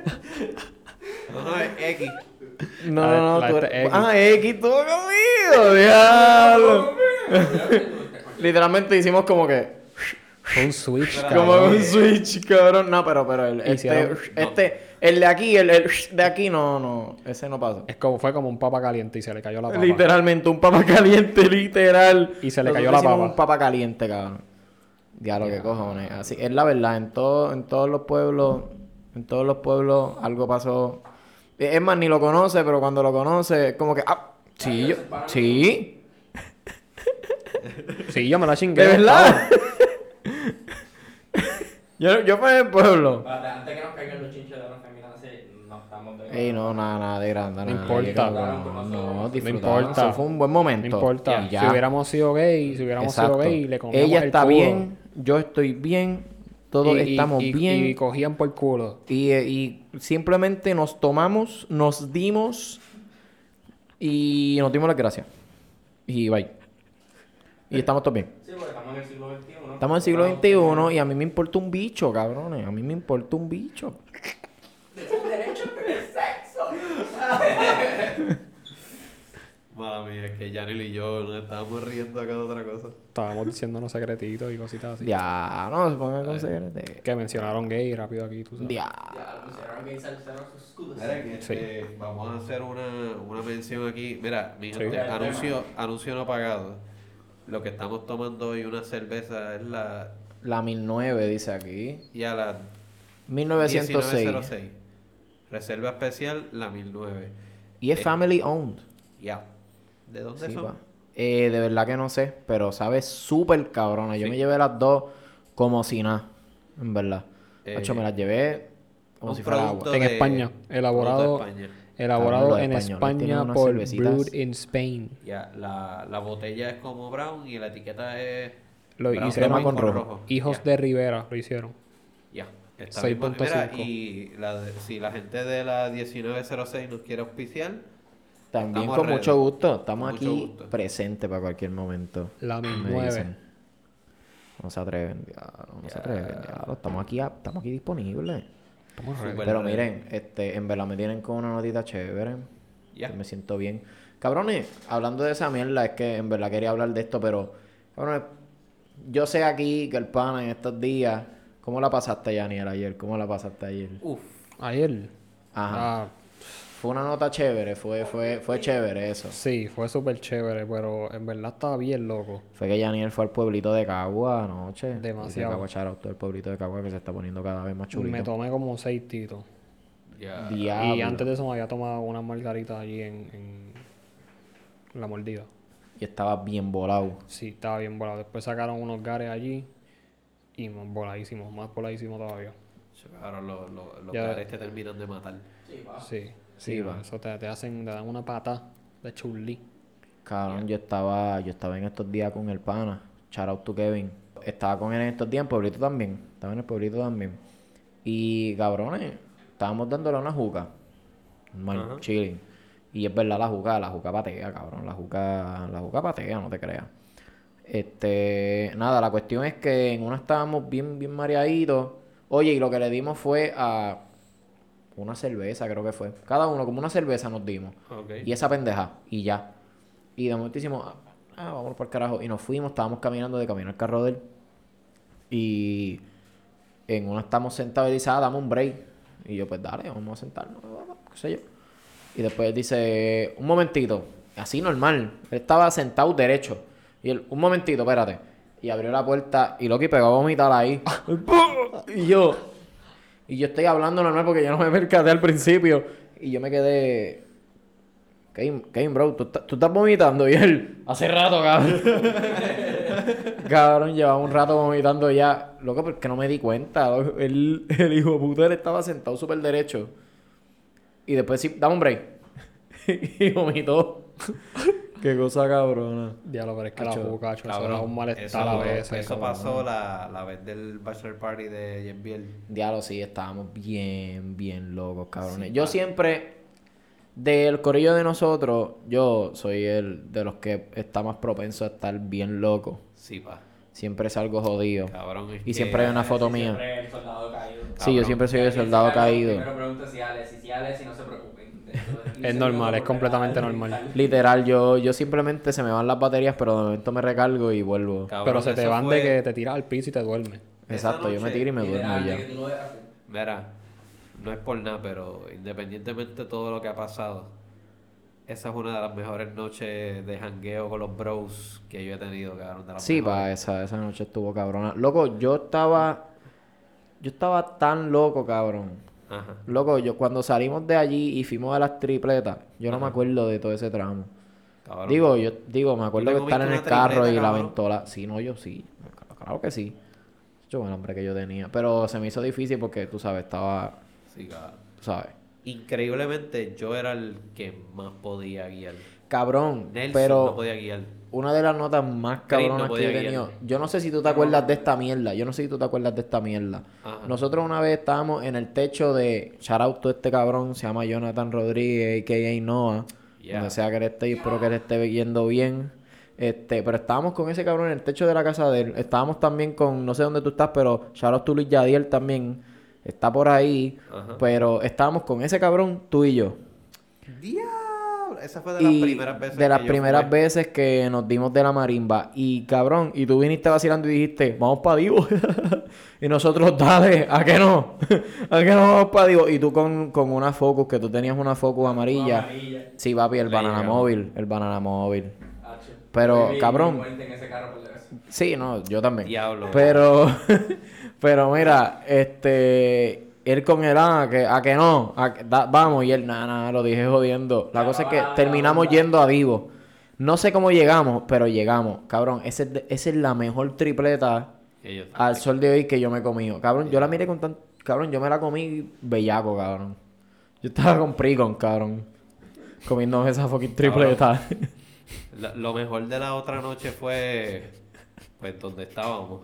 No, no, es X. No, ver, no, la tú eres- X. Ah, X estuvo conmigo, diablo. Literalmente hicimos como que. Un switch, Como cabrón. un switch, cabrón. No, pero, pero el, este, este, el de aquí, el, el de aquí, no, no, ese no pasó. Es como, fue como un papa caliente y se le cayó la papa. Literalmente, un papa caliente, literal. Y se le Nosotros cayó la papa. un papa caliente, cabrón. Diablo, qué cojones. Así, es la verdad, en, todo, en todos los pueblos, en todos los pueblos algo pasó. Es más, ni lo conoce, pero cuando lo conoce, es como que, ah, sí, yo, sí, Sí, yo me la chingué. de verdad. yo, yo fui en el pueblo. Antes que nos caigan los chinches de de. Ey, no, nada, nada de grande, No importa. No, no, importa. Fue un buen momento. No importa. Ya. Si hubiéramos sido gay, si hubiéramos Exacto. sido gay, le comíamos Ella el está bien, yo estoy bien, todos Y- estamos y- bien. Y cogían por culo. Y, eh, y simplemente nos tomamos, nos dimos y nos dimos las gracias. Y bye. Y estamos todos bien. Sí, porque estamos en el siglo XXI. ¿no? Estamos en el siglo XXI y a mí me importa un bicho, cabrones. A mí me importa un bicho. Es el derecho sexo. Mala mía, es que Janil y yo nos estábamos riendo acá de otra cosa. Estábamos diciendo unos secretitos y cositas así. Ya, no se pongan con secreto. Que mencionaron gay rápido aquí, tú sabes. Ya. Pusieron que salceros sus escudos. Mira, que este, vamos a hacer una, una mención aquí. Mira, mi Sí. gente, anuncio, anuncio no pagado. Lo que estamos tomando hoy, una cerveza, es la. La 1009 dice aquí. Y a la 1906. 1906. Reserva especial, la 1009. Y es Eh, family owned. Ya. ¿De dónde Sí, son? pa. Eh, de verdad que no sé, pero sabe súper cabrona. Yo Sí. me llevé las dos como si nada, en verdad. Eh, De hecho, me las llevé como si fuera agua. En España, elaborado- España. Elaborado en España por. Brewed in Spain. Ya, la, la botella es como brown y la etiqueta es. Lo brown hicieron wine con rojo. Hijos Ya. de Rivera lo hicieron. Ya. Está 6.5. bien. Mira, y la si la gente de la 1906 nos quiere auspiciar, También Estamos con mucho gusto. Estamos mucho aquí gusto. presentes para cualquier momento. La Me 1009. dicen. No se atreven, diablo, no se atreven, diablo. Estamos aquí, estamos aquí disponibles. Estamos Pero ready. miren, este, en verdad me tienen con una notita chévere. Ya. que Me siento bien. Cabrones, hablando de esa mierda, es que en verdad quería hablar de esto, pero. Cabrones, yo sé aquí que el pana en estos días. ¿Cómo la pasaste, Yaniel, ayer? ¿Cómo la pasaste ayer? Uf. Ayer. Ajá. Ah, Fue una nota chévere, fue, fue, fue chévere eso. sí, fue súper chévere, pero en verdad estaba bien loco. Fue que Yaniel fue al pueblito de Cagua anoche. Demasiado. Cagua todo el pueblito de Cagua que se está poniendo cada vez más chulito. Me tomé como seis titos. Diablo. Y antes de eso me había tomado unas margaritas allí en, en la mordida. Y estaba bien volado. Sí, estaba bien volado. Después sacaron unos gares allí y más voladísimos, más voladísimos todavía. Ahora los, los, los Ya. gares te terminan de matar. Sí, va. Sí, Sí, va. eso te, te hacen, te dan una pata de chulí. Cabrón, yo estaba, yo estaba en estos días con el pana. Shout out to Kevin. Estaba con él en estos días en Pueblito también. Estaba en el Pueblito también. Y cabrones, estábamos dándole una juca. Normal, Ajá. chilling. Y es verdad, la juca, la juca patea, cabrón. La juca, la juca patea, no te creas. Este, nada, la cuestión es que en una estábamos bien, bien mareaditos. Oye, y lo que le dimos fue a una cerveza, creo que fue. Cada uno como una cerveza nos dimos. Y esa pendeja, y ya. Y de momento hicimos, ah, ah, vámonos por el carajo. Y nos fuimos, estábamos caminando de camino al carro de él. Y en una estamos sentados y dice, ah, dame un break. Y yo, pues dale, vamos a sentarnos, qué sé yo. Y después él dice, un momentito, así normal. Él estaba sentado derecho. Y él, un momentito, espérate. Y abrió la puerta y Loki pegó a vomitar ahí. y yo, y yo estoy hablando normal porque yo no me percaté al principio. Y yo me quedé. Kane, Kane, bro, ¿tú, estás- tú estás vomitando. Y él, hace rato, cabrón. cabrón, llevaba un rato vomitando ya. Loco, porque no me di cuenta. El, el hijo de puta él estaba sentado súper derecho. Y después sí, dame un break. y vomitó. Qué cosa cabrona. Diablo, pero es que la juca, acho, eso Cabrón, era un malestar eso, a veces. eso cabrón. pasó la, la vez del bachelor party de Jenviel. Diablo, sí, estábamos bien, bien locos, cabrones. yo siempre, del corillo de nosotros, yo soy el de los que está más propenso a estar bien loco. Sí, pa. Siempre salgo jodido. Cabrón. es Y que- siempre hay una foto mía. Siempre el soldado caído. Sí, yo Cabrón. siempre soy el Si soldado caído. Primero pregunta si Alex, si Alex, y no se preocupen. Es normal, es completamente normal. Literal, yo, yo simplemente se me van las baterías, pero de momento me recargo y vuelvo. Cabrón, Pero se te van fue- de que te tiras al piso y te duermes. Exacto, yo me tiro y me duermo ya. Mira, no es por nada, pero independientemente de todo lo que ha pasado, esa es una de las mejores noches de jangueo con los bros que yo he tenido, cabrón. de las Sí, pa, esa, esa noche estuvo cabrona. Loco, yo estaba. Yo estaba tan loco, cabrón. Ajá. Loco, yo cuando salimos de allí y fuimos a las tripletas, yo no me acuerdo de todo ese tramo. Cabrón. Digo, yo digo, me acuerdo que estar en el carro y la ventola. Sí, no, yo sí. Claro que sí. Yo el hambre que yo tenía. Pero se me hizo difícil porque, tú sabes, estaba. Sí, cabrón. Tú sabes. Increíblemente, yo era el que más podía guiar. Cabrón. Nelson pero no podía guiar. Una de las notas más no cabronas que yo he tenido. Yo no sé si tú te acuerdas de esta mierda. Yo no sé si tú te acuerdas de esta mierda. Ajá. Nosotros una vez estábamos en el techo de shout out to este cabrón, se llama Jonathan Rodríguez, a.k.a. Noah. Yeah. Donde sea que él esté, y espero que él esté yendo bien. Este, pero estábamos con ese cabrón en el techo de la casa de él. Estábamos también con, no sé dónde tú estás, pero shout out to Luis Yadiel también. Está por ahí. Ajá. Pero estábamos con ese cabrón, tú y yo. ¡Diablo! Esa fue de las Y primeras veces. de las que primeras veces que nos dimos de la marimba. Y cabrón, y tú viniste vacilando y dijiste, vamos para Divo. y nosotros, dale, ¿a qué no? ¿A qué no vamos para Divo? Y tú con, con una Focus, que tú tenías una Focus amarilla. Amarilla. Sí, papi, el Le banana llegamos. móvil. El banana móvil. Pero, cabrón. muerte en ese carro por la vez. Sí, no, yo también. Diablo. Pero, pero mira, este, él con el ah, que, a que no, a que- da- vamos, y él, nada, nada, lo dije jodiendo. La cosa es que va, terminamos va. yendo a Divo. No sé cómo llegamos, pero llegamos. Cabrón, ese es de- esa es la mejor tripleta al sol de hoy que yo me he comido. Cabrón, yo la miré con tan... Cabrón, yo me la comí bellaco, cabrón. Yo estaba con Pricon, cabrón. Comiéndome esa fucking tripleta. Lo mejor de la otra noche fue pues donde estábamos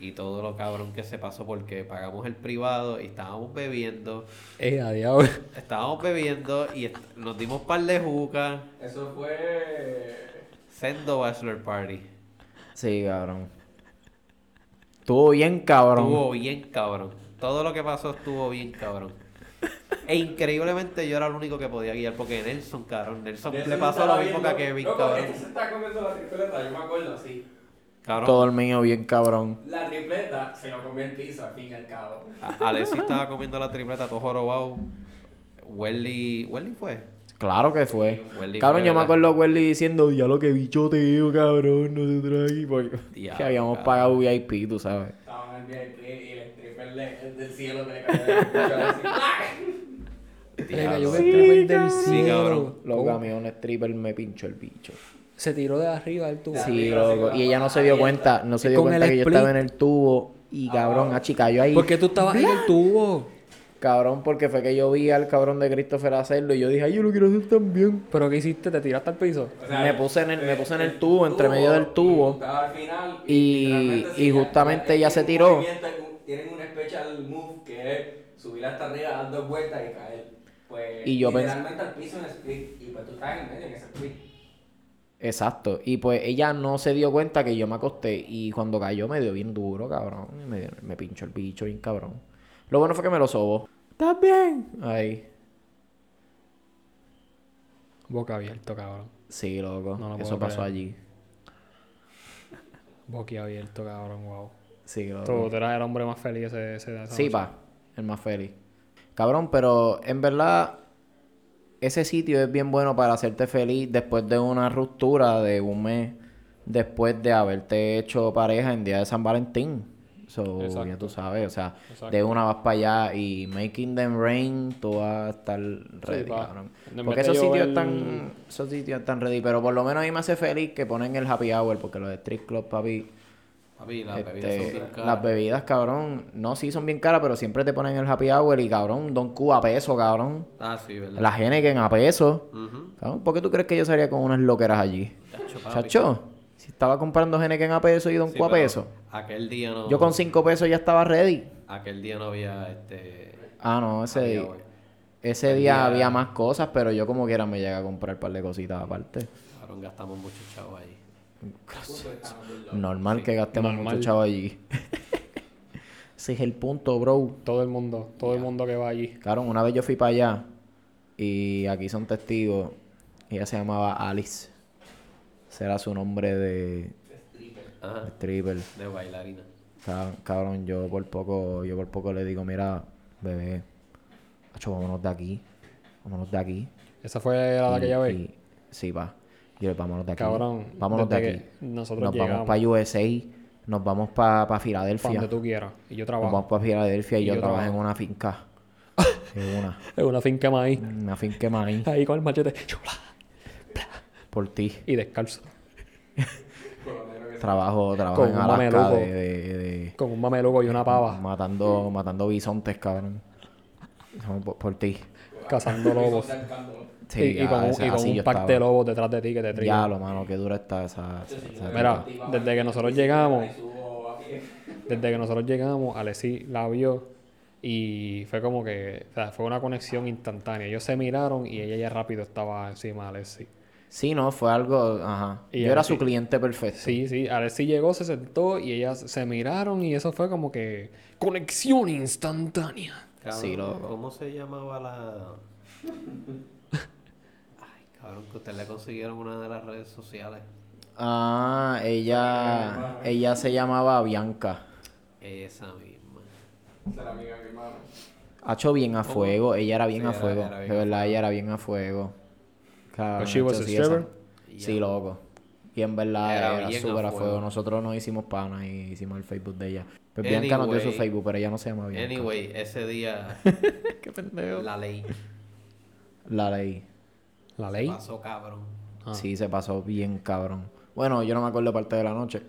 y todo lo cabrón que se pasó porque pagamos el privado y estábamos bebiendo, Eh, a diablo. estábamos bebiendo y est- nos dimos par de jucas, Eso fue. sendo bachelor party. sí, cabrón. Estuvo bien, cabrón. Estuvo bien cabrón. Todo lo que pasó estuvo bien cabrón. E increíblemente yo era el único que podía guiar porque Nelson, cabrón, Nelson Nelson le pasó lo mismo que a Kevin, cabrón. Este se está comiendo la tripleta, yo me acuerdo así. Todo el mío bien, cabrón. La tripleta se lo comió el piso al fin y al cabo. Alexis estaba comiendo la tripleta todo jorobado. Welly, Welly fue. Claro que fue. Welly cabrón, fue, yo me acuerdo a Welly diciendo, ya lo que bichoteo, cabrón, no te traes. Porque Diablo, que habíamos cabrón. pagado VIP, tú sabes. Estaban en el VIP y el stripper el del cielo que le cayó. ¡ah! Le cayó un stripper del Sí, cielo. cabrón. Los camiones stripper me pinchó el bicho. Se tiró de arriba del tubo. Sí, loco. Y ella no se dio cuenta, no se dio Con cuenta que yo estaba en el tubo. Y cabrón, ah, chica, yo ahí. ¿Por qué tú estabas en el tubo? Cabrón, porque fue que yo vi al cabrón de Christopher hacerlo y yo dije, ay, yo lo quiero hacer también. ¿Pero qué hiciste? ¿Te tiraste al piso? O sea, Me puse en el- me puse en el el tubo, entre medio del tubo. estaba al final, Y- y sí, justamente ella se tiró. Tienen un special move que es subir hasta arriba, dar dos vueltas y caer. Pues, Y yo pens- literalmente al piso en split. Y pues tú estás en el medio en ese split. Exacto. Y pues ella no se dio cuenta que yo me acosté. Y cuando cayó me dio bien duro, cabrón. Me, me pinchó el bicho bien cabrón. Lo bueno fue que me lo sobó. ¿Estás bien? Ahí. Boca abierto, cabrón. Sí, loco. No lo Eso pasó creer. allí. Boqui abierto, cabrón, wow. Sí, loco. Tú, tú eras el hombre más feliz ese, ese esa Sí, noche. pa. El más feliz. Cabrón, pero en verdad, ese sitio es bien bueno para hacerte feliz después de una ruptura de un mes, después de haberte hecho pareja en día de San Valentín. So, Exacto. ya tú sabes, o sea, Exacto. de una vas para allá y making them rain, tú vas a estar ready, pa. cabrón. Porque esos sitios llover- están, esos sitios están ready, pero por lo menos a mí me hace feliz que ponen el happy hour, porque los de Street Club, papi, Papi, las este, bebidas son bien caras. las bebidas, cabrón, no, sí son bien caras, pero siempre te ponen el happy hour y, cabrón, Don Q a peso, cabrón. Ah, sí, ¿verdad? La Henneken a peso. Cabrón, ¿por qué tú crees que yo salía con unas loqueras allí? Chacho, papi. Chacho, si estaba comprando Henneken a peso y Don Sí, Q a peso. Aquel día no. Yo con cinco pesos ya estaba ready. Aquel día no había este. Ah, no, ese día, ese día día- había más cosas, pero yo como quiera me llega a comprar un par de cositas aparte. Cabrón, gastamos muchos chavos ahí. Normal que gastemos Normal. mucho chavo allí. Ese es el punto, bro. Todo el mundo, todo el mundo que va allí. Claro, una vez yo fui para allá y aquí son testigos. Ella se llamaba Alice. Ese era su nombre de Ajá. stripper. De bailarina. Ca- Cabrón, yo por poco, yo por poco le digo, mira, bebé, acho, vámonos de aquí. Vámonos de aquí. Esa fue la de aquella vez. sí, va. Yo le vámonos de aquí. Cabrón, vámonos de aquí. nosotros nos vamos para USA, nos vamos para Para Filadelfia. donde tú quieras. Y yo Nos trabajo. vamos para Filadelfia y, Y yo, yo trabajo en una finca. en una, En una finca maíz. una finca maíz Ahí con el machete. chula, por ti. Y descalzo. Trabajo, trabajo Con en un Alaska mameluco. de, de- de- Con un mameluco y una pava. matando, matando bisontes, cabrón. Por ti. Cazando lobos. Sí, y, con, un- ese- y con así un yo pack estaba. de lobos detrás de ti que te tríen. Ya, lo mano, qué dura está esa. esa Mira, desde que nosotros llegamos, desde que nosotros llegamos, Alessi la vio y fue como que, o sea, fue una conexión instantánea. Ellos se miraron y ella ya rápido estaba encima de Alessi. Sí, no, fue algo. Ajá. Y yo era su cliente perfecto. Sí, sí, Alessi llegó, se sentó y ellas se miraron y eso fue como que conexión instantánea. Cabrón, Sí, loco. ¿Cómo se llamaba la.? Cabrón, que ustedes le consiguieron una de las redes sociales. Ah, ella. Ella se llamaba Bianca. Esa misma. Esa era amiga de mi hermano. Ha hecho bien a fuego. Ella era bien Sí, a era- fuego. era bien de verdad, ella era bien a fuego. She was a sí, esa- stripper? Sí, loco. Y en verdad Era era, a súper a fuego. Nosotros nos hicimos pana y hicimos el Facebook de ella. Pues Bianca nos dio su. Facebook, pero ella no se llama Bianca. Anyway, ese día Qué pendejo. la ley La ley. La ley. pasó cabrón. Ah. Sí, se pasó bien cabrón. Bueno, yo no me acuerdo parte de la noche.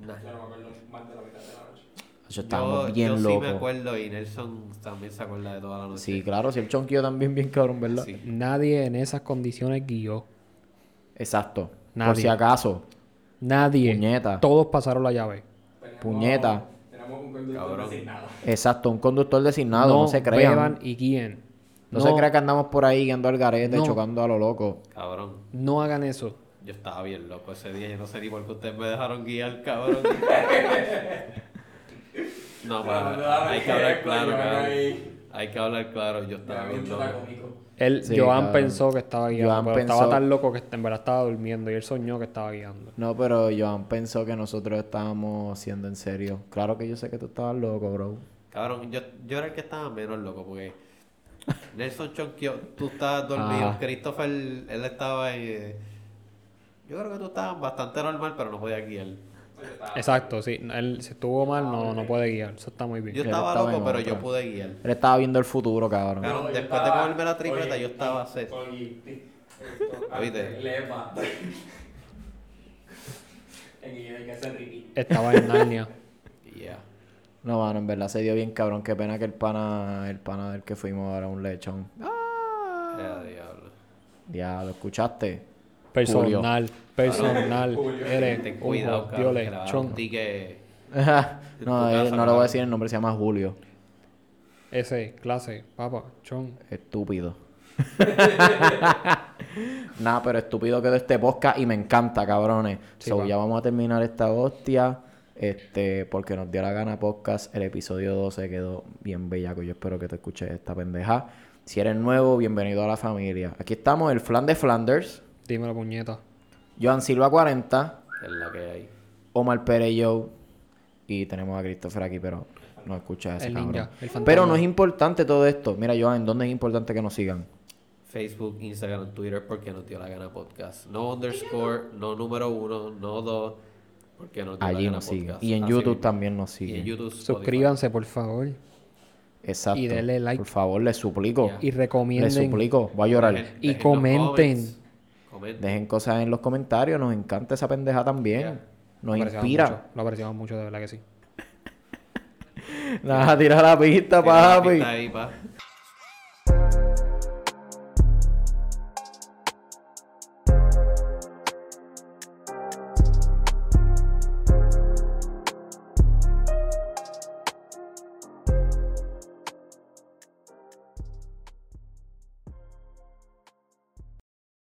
Nah. Yo no me acuerdo más de la mitad de la noche. Yo estábamos Yo, bien yo sí locos. me acuerdo y Nelson también se acuerda de toda la noche. Sí, claro, si el chonquillo también bien cabrón, ¿verdad? Sí. Nadie en esas condiciones guió. Exacto. Por Nadie. si acaso. Nadie. Puñeta. Todos pasaron la llave. Teníamos- Puñeta. Tenemos un conductor Cabrón. designado. Exacto, un conductor designado, no, se crean. beban y guíen. No, se crea que andamos por ahí guiando al garete, No. chocando a lo loco. Cabrón. No hagan eso. Yo estaba bien loco ese día. Yo no sé ni por qué ustedes me dejaron guiar, cabrón. no, pero hay que hablar claro, cabrón. Hay que hablar claro. Yo estaba bien loco. Él, Sí, Joan cabrón. pensó que estaba guiando, Joan pero pensó- estaba tan loco que en verdad estaba durmiendo y él soñó que estaba guiando. No, pero Joan pensó que nosotros estábamos siendo en serio. Claro que yo sé que tú estabas loco, bro. Cabrón, yo, yo era el que estaba menos loco porque Nelson Chonquio, tú estabas dormido. Ajá. Christopher, él estaba ahí. eh, Yo creo que tú estabas bastante normal, pero no podía guiar. Exacto, sí. Él, si estuvo mal, no, no puede guiar. Eso está muy bien. Yo estaba estaba loco, pero yo pude guiar. Él estaba viendo el futuro, cabrón. Claro, No, yo después de comerme la tripleta, yo estaba. Oye, esto, ¿Oíste? Lema. Estaba en Narnia. No, mano, en verdad se dio bien, cabrón. Qué pena que el pana, el pana del que fuimos ahora un lechón. Ah, Eh, diablo. ya, ¿lo escuchaste? Personal, personal. Julio. Eres Ten cuidado, cabrón, lechón. no, eh, no le voy a decir el nombre, se llama Julio. Ese, clase, papa, chon. Estúpido. Nada, pero estúpido quedó este podcast y me encanta, cabrones. Sí, so, ya vamos a terminar esta hostia. Este, porque nos dio la gana podcast. El episodio 12 quedó bien bellaco. Yo espero que te escuches esta pendeja. Si eres nuevo, bienvenido a la familia. Aquí estamos, el Flan de Flanders. Dímelo, puñeta. Joan Silva 40. Es la que hay. Omar Pérez Joe. Y tenemos a Christopher aquí, pero no escucha ese El cabrón. ninja, el fantasma. Pero no es importante todo esto. Mira, Joan, ¿en dónde es importante que nos sigan? Facebook, Instagram, Twitter, porque nos dio la gana podcast. No underscore, no número uno, no dos, porque Allí gana nos siguen. Y en Así YouTube mismo. también nos Y siguen. en YouTube, Spotify. Suscríbanse, por favor. Exacto. Y denle like. Por favor, les suplico. Y Les recomienden. suplico. Voy a llorar. Dejen- Y dejen comenten. Dejen cosas en los comentarios. Nos encanta esa pendeja también. Ya. Nos Lo apreciamos inspira. mucho, Lo apreciamos mucho, de verdad que sí. Nada, tira la pista, Tira la papi. pista ahí, pa.